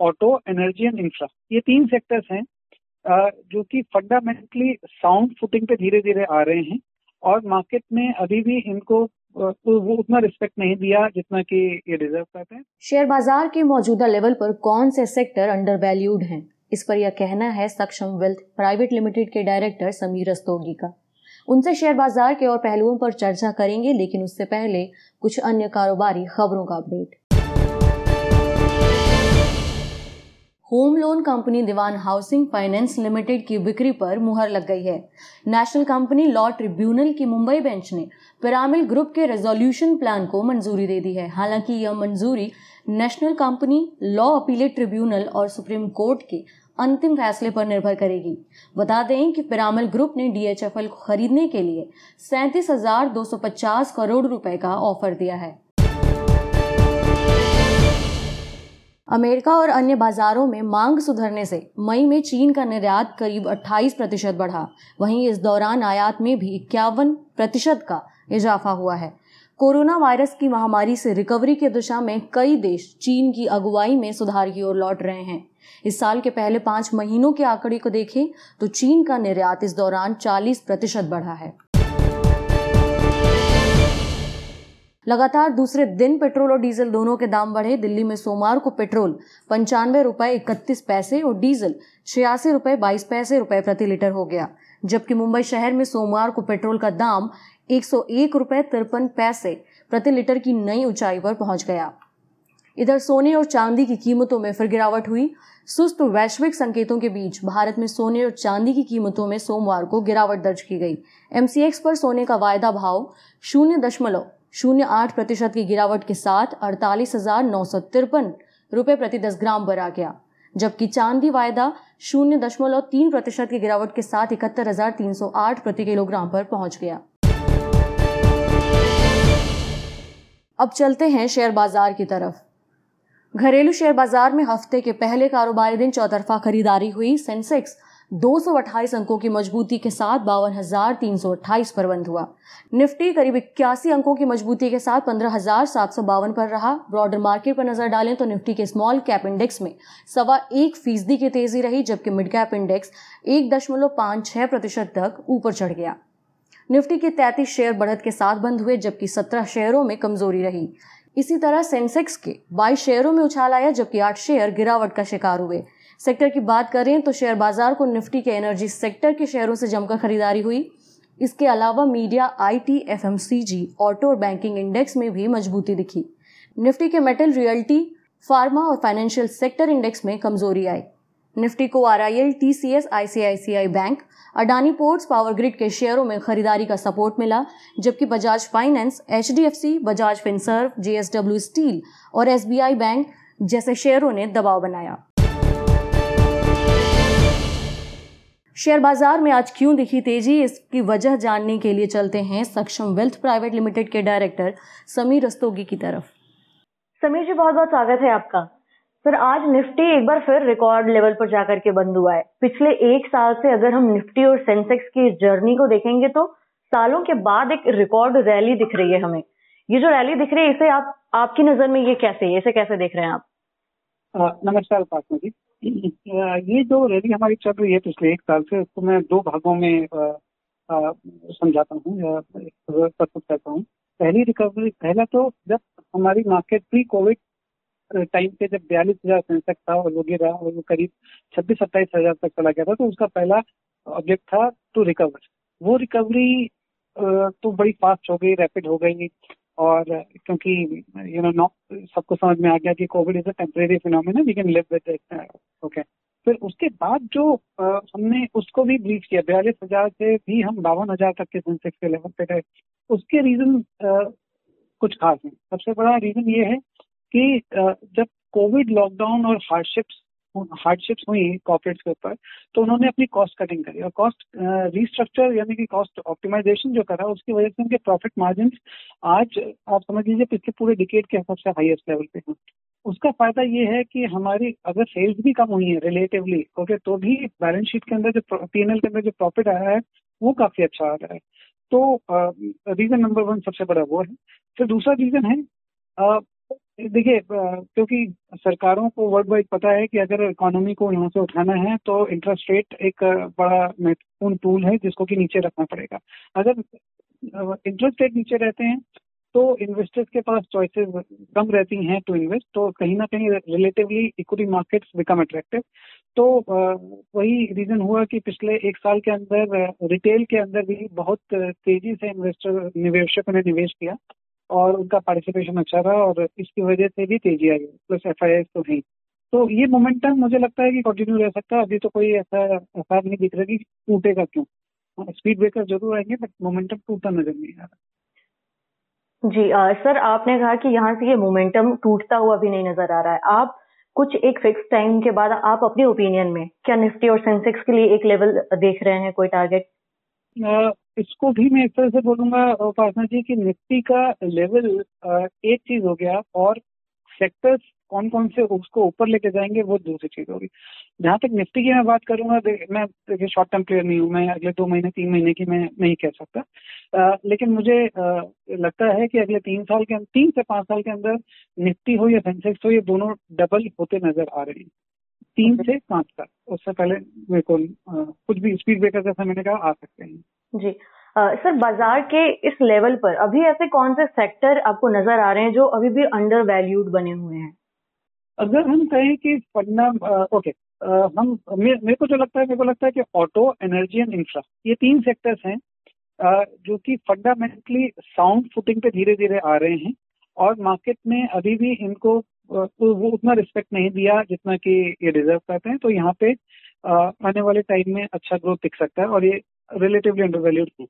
Auto energy and infra ये तीन sectors हैं जो कि फंडामेंटली साउंड फुटिंग पे धीरे धीरे आ रहे हैं और मार्केट ने अभी भी इनको तो वो उतना रिस्पेक्ट नहीं दिया जितना कि ये डिजर्व करते हैं। शेयर बाज़ार के मौजूदा लेवल पर कौन से सेक्टर अंडर वैल्यूड हैं? इस पर यह कहना है सक्षम वेल्थ प्राइवेट लिमिटेड के डायरेक्टर समीर रस्तोगी का। उनसे शेयर बाज़ार के और पहलुओं पर चर्चा करेंगे, लेकिन उससे पहले कुछ अन्य कारोबारी खबरों का update. Home loan company Dewan housing finance limited की बिक्री पर मुहर लग गई है। नेशनल कंपनी लॉ ट्रिब्यूनल की मुंबई बेंच ने पिरामिल ग्रुप के रेजोल्यूशन प्लान को मंजूरी दे दी है। हालाँकि यह मंजूरी National Company Law Appellate Tribunal और सुप्रीम कोर्ट के अंतिम फैसले पर निर्भर करेगी। बता दें कि पिरामिल ग्रुप ने डीएचएफएल को खरीदने के लिए सैंतीस करोड़ रुपए का ऑफ़र दिया है। अमेरिका और अन्य बाजारों में मांग सुधरने से मई में चीन का निर्यात करीब 28 प्रतिशत बढ़ा। वहीं इस दौरान आयात में भी इक्यावन प्रतिशत का इजाफा हुआ है। कोरोना वायरस की महामारी से रिकवरी की दिशा में कई देश चीन की अगुवाई में सुधार की ओर लौट रहे हैं। इस साल के पहले पाँच महीनों के आंकड़े को देखें तो चीन का निर्यात इस दौरान 40 प्रतिशत बढ़ा है। लगातार दूसरे दिन पेट्रोल और डीजल दोनों के दाम बढ़े। दिल्ली में सोमवार को पेट्रोल पंचानवे रुपए इकतीस पैसे और डीजल छियासी रुपए बाईस पैसे रुपए प्रति लीटर हो गया। जबकि मुंबई शहर में सोमवार को पेट्रोल का दाम एक सौ एक रुपए तिरपन पैसे प्रति लीटर की नई ऊंचाई पर पहुँच गया। इधर सोने और चांदी की कीमतों में फिर गिरावट हुई। सुस्त वैश्विक संकेतों के बीच भारत में सोने और चांदी की कीमतों में सोमवार को गिरावट दर्ज की गई। एमसीएक्स पर सोने का वायदा भाव शून्य दशमलव शून्य आठ प्रतिशत की गिरावट के साथ अड़तालीस हज़ार नौ सौ तिरपन रुपए प्रति दस ग्राम पर आ गया, जबकि चांदी वायदा शून्य दशमलव तीन प्रतिशत की गिरावट के साथ इकहत्तर हज़ार तीन सौ आठ प्रति किलोग्राम पर पहुँच गया। अब चलते हैं शेयर बाज़ार की तरफ़। घरेलू शेयर बाज़ार में हफ़्ते के पहले कारोबारी दिन चौतरफा खरीदारी हुई, सेंसेक्स दो सौ अट्ठाईस अंकों की मजबूती के साथ बावन हज़ार तीन सौ अट्ठाईस पर बंद हुआ। निफ्टी करीब इक्यासी अंकों की मजबूती के साथ पंद्रह हज़ार सात सौ बावन पर रहा। ब्रॉडर मार्केट पर नज़र डालें तो निफ्टी के स्मॉल कैप इंडेक्स में सवा एक फ़ीसदी की तेज़ी रही, जबकि मिड कैप इंडेक्स एक दशमलव पाँच छह प्रतिशत तक ऊपर चढ़ गया। निफ्टी के तैतीस शेयर बढ़त के साथ बंद हुए, जबकि सत्रह शेयरों में कमज़ोरी रही। इसी तरह सेंसेक्स के 22 शेयरों में उछाल आया, जबकि आठ शेयर गिरावट का शिकार हुए। सेक्टर की बात करें तो शेयर बाज़ार को निफ्टी के एनर्जी सेक्टर के शेयरों से जमकर खरीदारी हुई। इसके अलावा मीडिया आईटी, एफएमसीजी, ऑटो और बैंकिंग इंडेक्स में भी मजबूती दिखी। निफ्टी के मेटल रियल्टी फार्मा और फाइनेंशियल सेक्टर इंडेक्स में कमज़ोरी आई। निफ्टी को R I L T C S ICICI bank Adani ports power grid के शेयरों में खरीदारी का सपोर्ट मिला जबकि Bajaj finance H D F C Bajaj Finserv J S W steel और एस बी आई बैंक जैसे शेयरों ने दबाव बनाया। शेयर बाज़ार में आज क्यों दिखी तेज़ी? इसकी वजह जानने के लिए चलते हैं सक्षम वेल्थ प्राइवेट लिमिटेड के डायरेक्टर समीर रस्तोगी की तरफ़। समीर जी बहुत बहुत स्वागत है आपका। सर आज निफ्टी एक बार फिर रिकॉर्ड लेवल पर जाकर के बंद हुआ है। पिछले एक साल से अगर हम निफ्टी और सेंसेक्स की जर्नी को देखेंगे तो सालों के बाद एक रिकॉर्ड रैली दिख रही है हमें। ये जो रैली दिख रही है इसे आप आपकी नज़र में ये कैसे है इसे कैसे देख रहे हैं आप? नमस्कार जी। ये जो रैली हमारी चल रही है पिछले एक साल से, उसको मैं दो भागों में समझाता हूँ प्रस्तुत करता हूँ। पहली रिकवरी पहला तो जब हमारी मार्केट प्री कोविड टाइम पे जब बयालीस हज़ार सेंसेक्स था और गिरा और वो करीब छब्बीस सत्ताईस हज़ार तक चला गया था तो उसका पहला ऑब्जेक्ट था टू रिकवर वो रिकवरी तो बड़ी फास्ट हो गई रैपिड हो गई। और क्योंकि यू नो सबको समझ में आ गया कि Covid is a temporary phenomena we can live with it okay फिर उसके बाद जो आ, हमने उसको भी ब्रीच किया बयालीस हज़ार से भी हम बावन हज़ार तक के सेंसेक्स के लेवल पे गए। उसके रीजन कुछ खास हैं सबसे बड़ा रीजन ये है कि आ, जब कोविड लॉकडाउन और हार्डशिप्स हार्डशिप्स हुई कॉर्पोरेट्स के ऊपर तो उन्होंने अपनी कॉस्ट कटिंग करी और कॉस्ट रिस्ट्रक्चर यानी कि कॉस्ट ऑप्टिमाइजेशन जो करा, उसकी वजह से उनके प्रॉफिट मार्जिन आज, आप समझ लीजिए पिछले पूरे डिकेट के सबसे हाईएस्ट लेवल पे हैं। उसका फ़ायदा ये है कि हमारी अगर सेल्स भी कम हुई है रिलेटिवली ओके तो भी बैलेंस शीट के अंदर जो पीएनएल के अंदर जो प्रॉफिट आया है, वो काफ़ी अच्छा आ रहा है। तो रीजन नंबर वन सबसे बड़ा वो है। फिर दूसरा रीजन है देखिए क्योंकि सरकारों को वर्ल्ड वाइड पता है कि अगर इकोनॉमी को यहाँ से उठाना है तो इंटरेस्ट रेट एक बड़ा महत्वपूर्ण टूल है जिसको कि नीचे रखना पड़ेगा। अगर इंटरेस्ट रेट नीचे रहते हैं तो इन्वेस्टर्स के पास चॉइसेस कम रहती हैं टू इन्वेस्ट तो कहीं ना कहीं relatively equity markets become attractive तो वही रीजन हुआ कि पिछले एक साल के अंदर रिटेल के अंदर भी बहुत तेज़ी से इन्वेस्टर निवेशकों ने निवेश किया। और उनका पार्टिसिपेशन अच्छा रहा और इसकी वजह से भी तेज़ी आई प्लस एफ़ आई तो नहीं तो ये मोमेंटम मुझे लगता है कि कंटिन्यू रह सकता है अभी तो कोई ऐसा आसार नहीं दिख रहा कि टूटेगा क्यों। स्पीड ब्रेकर ज़रूर आएँगे बट मोमेंटम टूटता नज़र नहीं आ रहा। जी आ, सर आपने कहा कि यहाँ से ये मोमेंटम टूटता हुआ भी नहीं नज़र आ रहा है। आप कुछ एक फिक्स टाइम के बाद आप अपने ओपिनियन में क्या निफ्टी और सेंसेक्स के लिए एक लेवल देख रहे हैं कोई टारगेट इसको भी मैं इस तरह से बोलूँगा उपासना जी की निफ्टी का लेवल एक चीज़ हो गया और सेक्टर्स कौन कौन से उसको ऊपर लेके जाएँगे वो दूसरी चीज़ होगी। जहाँ तक निफ्टी की मैं बात करूँगा मैं देखिए शॉर्ट टर्म प्लेयर नहीं हूँ मैं अगले दो महीने तीन महीने की मैं नहीं कह सकता। आ, लेकिन मुझे आ, लगता है कि अगले तीन साल के तीन से पाँच साल के अंदर निफ्टी हो या सेंसेक्स हो ये दोनों डबल होते नज़र आ रहे हैं। तीन से पाँच साल उससे पहले मेरे को कुछ भी स्पीड ब्रेकर जैसा मैंने कहा आ सकते हैं। जी। सर, बाज़ार के इस लेवल पर अभी ऐसे कौन से सेक्टर आपको नज़र आ रहे हैं जो अभी भी अंडर वैल्यूड बने हुए हैं? अगर हम कहें कि फंडा ओके हम मेरे को जो लगता है, मेरे को लगता है कि ऑटो एनर्जी एंड इंफ्रा ये तीन सेक्टर्स हैं जो कि फंडामेंटली साउंड फुटिंग पे धीरे धीरे आ रहे हैं और मार्केट ने अभी भी इनको वो उतना रिस्पेक्ट नहीं दिया जितना कि ये डिजर्व करते हैं। तो यहाँ पे आने वाले टाइम में अच्छा ग्रोथ दिख सकता है और ये रिलेटिवली अंडर वैल्यूड थी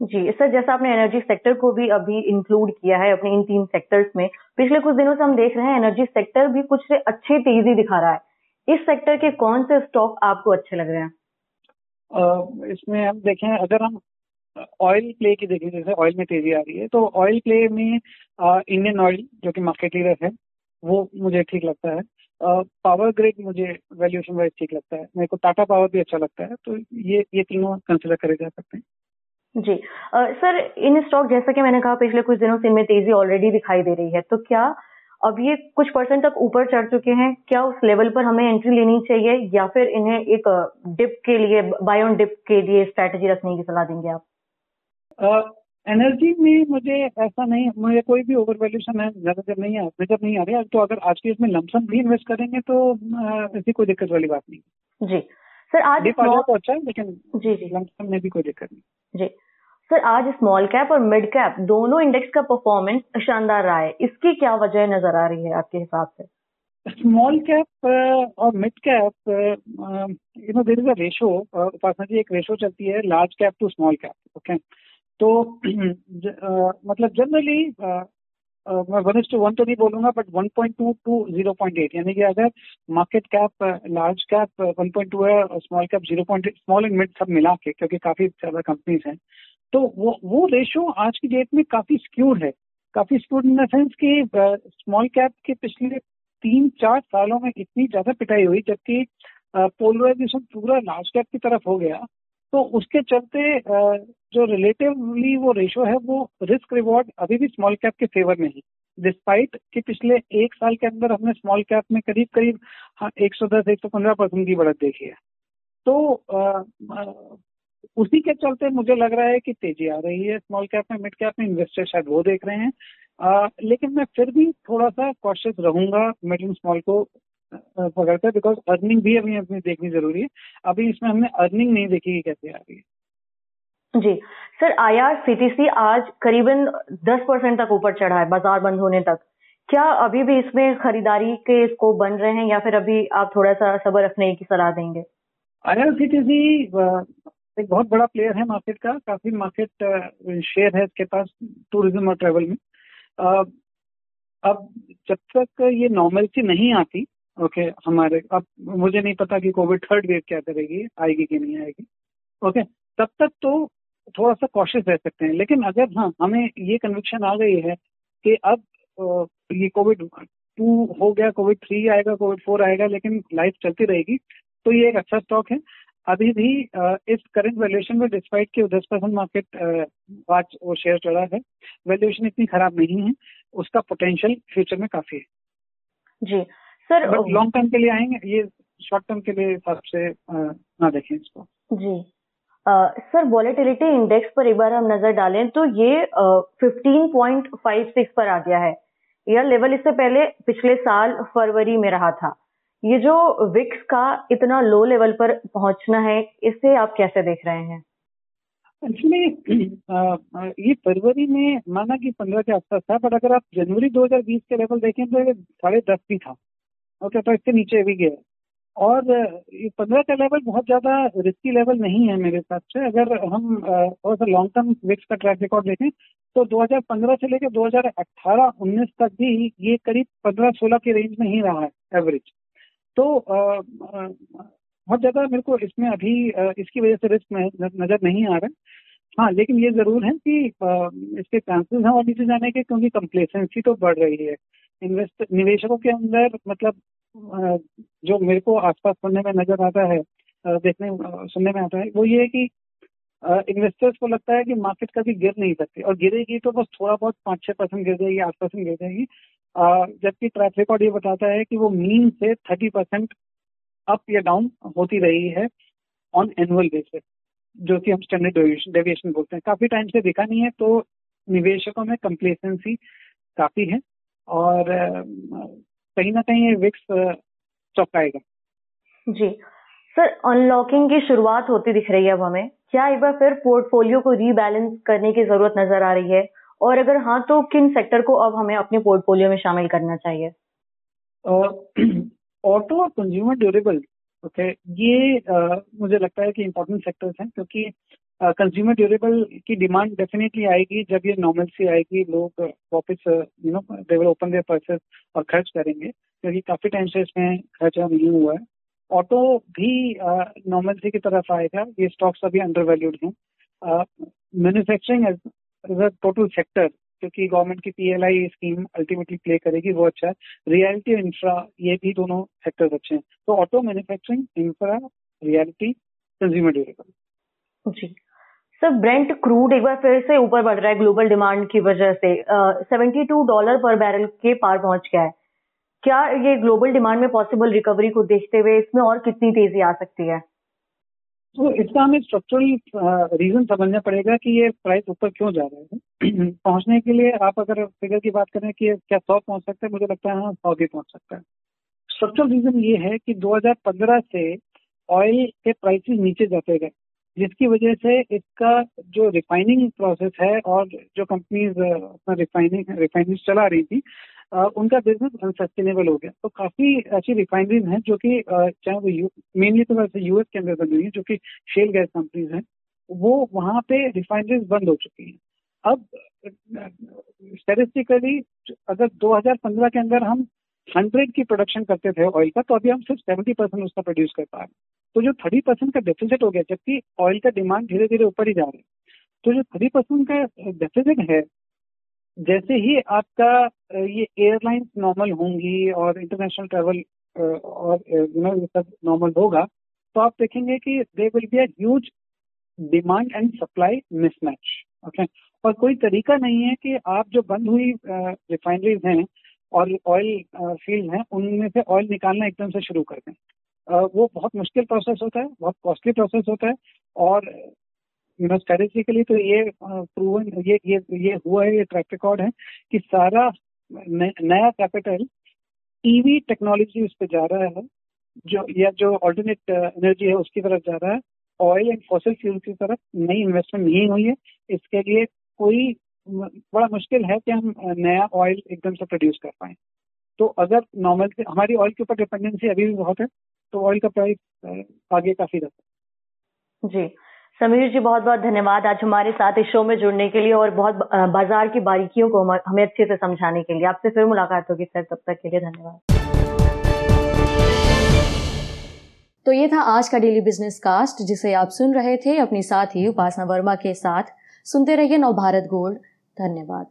जी सर जैसा आपने एनर्जी सेक्टर को भी अभी इंक्लूड किया है अपने इन तीन सेक्टर्स में पिछले कुछ दिनों से हम देख रहे हैं एनर्जी सेक्टर भी कुछ से अच्छी तेज़ी दिखा रहा है। इस सेक्टर के कौन से स्टॉक आपको अच्छे लग रहे हैं? इसमें हम देखें अगर हम ऑयल प्ले की देखें जैसे ऑयल में तेज़ी आ रही है तो ऑयल प्ले में इंडियन ऑयल जो कि मार्केट लीडर है वो मुझे ठीक लगता है। पावर ग्रिड मुझे वैल्यूएशन वाइज ठीक लगता है। मेरे को टाटा पावर भी अच्छा लगता है तो ये ये तीनों कंसिडर करे जा सकते हैं। जी। आ, सर इन स्टॉक जैसा कि मैंने कहा पिछले कुछ दिनों से इनमें तेज़ी ऑलरेडी दिखाई दे रही है तो क्या अब ये कुछ परसेंट तक ऊपर चढ़ चुके हैं? क्या उस लेवल पर हमें एंट्री लेनी चाहिए या फिर इन्हें एक डिप के लिए बाय ऑन डिप के लिए स्ट्रैटेजी रखने की सलाह देंगे आप? एनर्जी में मुझे ऐसा नहीं मुझे कोई भी ओवर वैल्यूशन है ज़्यादा जब नहीं नज़र नहीं आ रही तो अगर आज के इसमें लमसम भी इन्वेस्ट करेंगे तो ऐसी कोई दिक्कत वाली बात नहीं जी। सर आज स्मॉल तो अच्छा है लेकिन जी जी। लमसम में भी कोई दिक्कत नहीं। जी। सर आज स्मॉल कैप और मिड कैप दोनों इंडेक्स का परफॉर्मेंस शानदार रहा है। इसकी क्या वजह नज़र आ रही है आपके हिसाब से? स्मॉल कैप और mid cap you know there is a ratio Upasana ji एक रेशो चलती है large cap to small cap okay तो मतलब जनरली मैं वन टू वन तो नहीं बोलूँगा but one point two to zero point eight यानी कि अगर market cap large cap one point two है small cap zero point small and mid सब मिला के, क्योंकि काफ़ी ज़्यादा कंपनीज़ हैं तो वो वो रेशो आज की डेट में काफ़ी स्क्यूड है। काफ़ी स्क्यूड इन द सेंस कि स्मॉल कैप के पिछले तीन चार सालों में इतनी ज़्यादा पिटाई हुई, जबकि पोलराइजेशन पूरा लार्ज कैप की तरफ़ हो गया। तो उसके चलते जो रिलेटिवली वो रेशो है वो रिस्क रिवॉर्ड अभी भी स्मॉल कैप के फेवर में है। डिस्पाइट कि पिछले एक साल के अंदर हमने स्मॉल कैप में करीब करीब हाँ एक सौ दस एक सौ पंद्रह परसेंट की बढ़त देखी है। तो उसी के चलते मुझे लग रहा है कि तेज़ी आ रही है। स्मॉल कैप में मिड कैप में इन्वेस्टर शायद वो देख रहे हैं। आ, लेकिन मैं फिर भी थोड़ा सा कॉशियस रहूँगा मिड एंड स्मॉल को पकड़ते हैं बिकॉज़ अर्निंग भी अभी अपनी देखनी ज़रूरी है। अभी इसमें हमने अर्निंग नहीं देखी कि कैसे आ रही है। जी। सर आईआरसीटीसी आज करीबन 10 परसेंट तक ऊपर चढ़ा है बाज़ार बंद होने तक। क्या अभी भी इसमें खरीदारी के स्कोप बन रहे हैं या फिर अभी आप थोड़ा सा सबर रखने की सलाह देंगे? आईआरसीटीसी एक बहुत बड़ा प्लेयर है मार्केट का। काफ़ी मार्केट शेयर है इसके पास टूरिज़्म और ट्रेवल में। अब जब तक ये नॉर्मलसी नहीं आती ओके हमारे, अब मुझे नहीं पता कि कोविड थर्ड वेव क्या करेगी, आएगी कि नहीं आएगी। ओके तब तक तो थोड़ा सा कॉशियस रह सकते हैं, लेकिन अगर हाँ हमें ये कन्विक्शन आ गई है कि अब ये कोविड टू हो गया कोविड थ्री आएगा कोविड फोर आएगा, लेकिन लाइफ चलती रहेगी तो ये एक अच्छा स्टॉक है। अभी भी इस करंट वैल्यूएशन में डिस्पाइट के दस परसेंट मार्केट आज वो शेयर चढ़ा है वैल्यूएशन इतनी खराब नहीं है, उसका पोटेंशियल फ्यूचर में काफ़ी है। जी सर लॉन्ग टर्म के लिए आएँगे ये शॉर्ट टर्म के लिए हिसाब से ना देखें इसको। जी। सर वॉलेटिलिटी इंडेक्स पर एक बार हम नज़र डालें तो ये फिफ्टीन पॉइंट फाइव सिक्स पर आ गया है। यह लेवल इससे पहले पिछले साल फरवरी में रहा था। ये जो विक्स का इतना लो लेवल पर पहुँचना है इसे आप कैसे देख रहे हैं? एक्चुअली ये फरवरी में माना कि पंद्रह के आसपास था बट अगर आप जनवरी 2020 के लेवल देखें तो ये साढ़े दस भी था। ओके तो इससे नीचे भी गया। और ये पंद्रह का लेवल बहुत ज़्यादा रिस्की लेवल नहीं है मेरे हिसाब से। अगर हम थोड़ा सा लॉन्ग टर्म विक्स का ट्रैक रिकॉर्ड देखें तो 2015 से लेकर 2018-19 तक भी ये करीब 15-16 के रेंज में ही रहा है एवरेज तो बहुत ज़्यादा मेरे को इसमें अभी इसकी वजह से रिस्क नज़र नहीं आ रहा। है हाँ लेकिन ये ज़रूर है कि इसके चांसेस हैं और नीचे जाने के, क्योंकि कंप्लेसेंसी तो बढ़ रही है। इन्वेस्ट निवेशकों के अंदर मतलब जो मेरे को आसपास पढ़ने में नज़र आता है देखने सुनने में आता है, वो ये है कि इन्वेस्टर्स को लगता है कि मार्केट कभी गिर नहीं सकती और गिरेगी तो बस थोड़ा बहुत पाँच छह परसेंट गिर जाएगी, आठ परसेंट गिर जाएगी। जबकि ट्रैक रिकॉर्ड ये बताता है कि वो मीन से थर्टी परसेंट अप या डाउन होती रही है ऑन एनुअल बेसिस जो कि हम स्टैंडर्ड डेविएशन बोलते हैं। काफ़ी टाइम से दिखा नहीं है तो निवेशकों में कंप्लेसेंसी काफ़ी है और कहीं ना कहीं ये विक्स चौंकाएगा। जी। सर अनलॉकिंग की शुरुआत होती दिख रही है अब हमें। क्या एक बार फिर पोर्टफोलियो को रीबैलेंस करने की ज़रूरत नज़र आ रही है? और अगर हाँ तो किन सेक्टर को अब हमें अपने पोर्टफोलियो में शामिल करना चाहिए? ऑटो और कंज्यूमर ड्यूरेबल ओके ये आ, मुझे लगता है कि इम्पोर्टेंट सेक्टर्स हैं क्योंकि कंज्यूमर ड्यूरेबल की डिमांड डेफिनेटली आएगी जब ये नॉर्मल सी आएगी, लोग वापस you know they will open their purses और खर्च करेंगे, क्योंकि काफ़ी टाइम से इसमें खर्चा नहीं हुआ है। ऑटो भी नॉर्मल सी की तरफ़ आएगा, ये स्टॉक्स अभी अंडर वैल्यूड हैं manufacturing as a total sector क्योंकि गवर्नमेंट की पीएलआई स्कीम अल्टीमेटली प्ले करेगी, वो अच्छा है। रियलिटी इंफ्रा ये भी दोनों सेक्टर्स अच्छे हैं। तो auto manufacturing infra realty consumer durable जी। सर ब्रेंट क्रूड एक बार फिर से ऊपर बढ़ रहा है ग्लोबल डिमांड की वजह से। सेवेंटी टू डॉलर पर बैरल के पार पहुँच गया है। क्या ये ग्लोबल डिमांड में पॉसिबल रिकवरी को देखते हुए इसमें और कितनी तेज़ी आ सकती है? तो इसका हमें स्ट्रक्चरल रीजन समझना पड़ेगा कि ये प्राइस ऊपर क्यों जा रहा है। पहुँचने के लिए आप अगर फिगर की बात करें कि क्या सौ पहुँच सकता है, मुझे लगता है हाँ सौ भी पहुँच सकता है। स्ट्रक्चरल रीजन ये है कि 2015 से ऑयल के प्राइसेस नीचे जाते गए। जिसकी वजह से इसका जो रिफाइनिंग प्रोसेस है और जो कंपनीज़ अपना रिफाइनिंग रिफाइनिंग चला रही थी उनका बिज़नेस अनसस्टेनेबल हो गया। तो काफ़ी ऐसी रिफाइनरीज हैं जो कि चाहे वो मेनली तो वैसे यूएस के अंदर बनी हुई है, जो कि शेल गैस कंपनीज़ हैं, वो वहाँ पे रिफाइनरीज बंद हो चुकी हैं। अब स्टेटिस्टिकली अगर 2015 के अंदर हम 100 की प्रोडक्शन करते थे ऑयल का तो अभी हम सिर्फ़ 70 परसेंट उसका प्रोड्यूस कर पा रहे हैं। तो जो 30 परसेंट का डेफिसिट हो गया, जबकि ऑयल का डिमांड धीरे धीरे ऊपर ही जा रहा है तो जो 30 परसेंट का डेफिसिट है, जैसे ही आपका ये एयरलाइंस नॉर्मल होंगी और इंटरनेशनल ट्रेवल और यू नो ये सब नॉर्मल होगा तो आप देखेंगे कि they will be a demand and supply mismatch okay और कोई तरीका नहीं है कि आप जो बंद हुई रिफाइनरीज हैं और ऑयल फ़ील्ड हैं, उनमें से ऑयल निकालना एकदम से शुरू कर दें। वो बहुत मुश्किल प्रोसेस होता है, बहुत कॉस्टली प्रोसेस होता है और यू नो स्टैटिस्टिकली तो ये प्रूवन ये ये ये हुआ है, ये ट्रैक रिकॉर्ड है कि सारा नया कैपिटल ईवी टेक्नोलॉजी उस पर जा रहा है, जो, या जो ऑल्टरनेट एनर्जी है उसकी तरफ़ जा रहा है। ऑयल एंड फॉसिल फ्यूल की तरफ़ नई इन्वेस्टमेंट नहीं हुई है। इसके लिए कोई बड़ा मुश्किल है कि हम नया ऑयल एकदम से प्रोड्यूस कर पाए। तो अगर नॉर्मल हमारी ऑयल के ऊपर डिपेंडेंसी अभी भी बहुत है तो ऑयल का प्राइस आगे काफ़ी रहता है। जी। समीर जी बहुत बहुत धन्यवाद आज हमारे साथ इस शो में जुड़ने के लिए और बहुत बाज़ार की बारीकियों को हमें अच्छे से समझाने के लिए। आपसे फिर मुलाकात होगी सर तब तक के लिए धन्यवाद। तो ये था आज का डेली बिज़नेस कास्ट जिसे आप सुन रहे थे अपनी साथी उपासना वर्मा के साथ। सुनते रहिए नव भारत गोल्ड। धन्यवाद।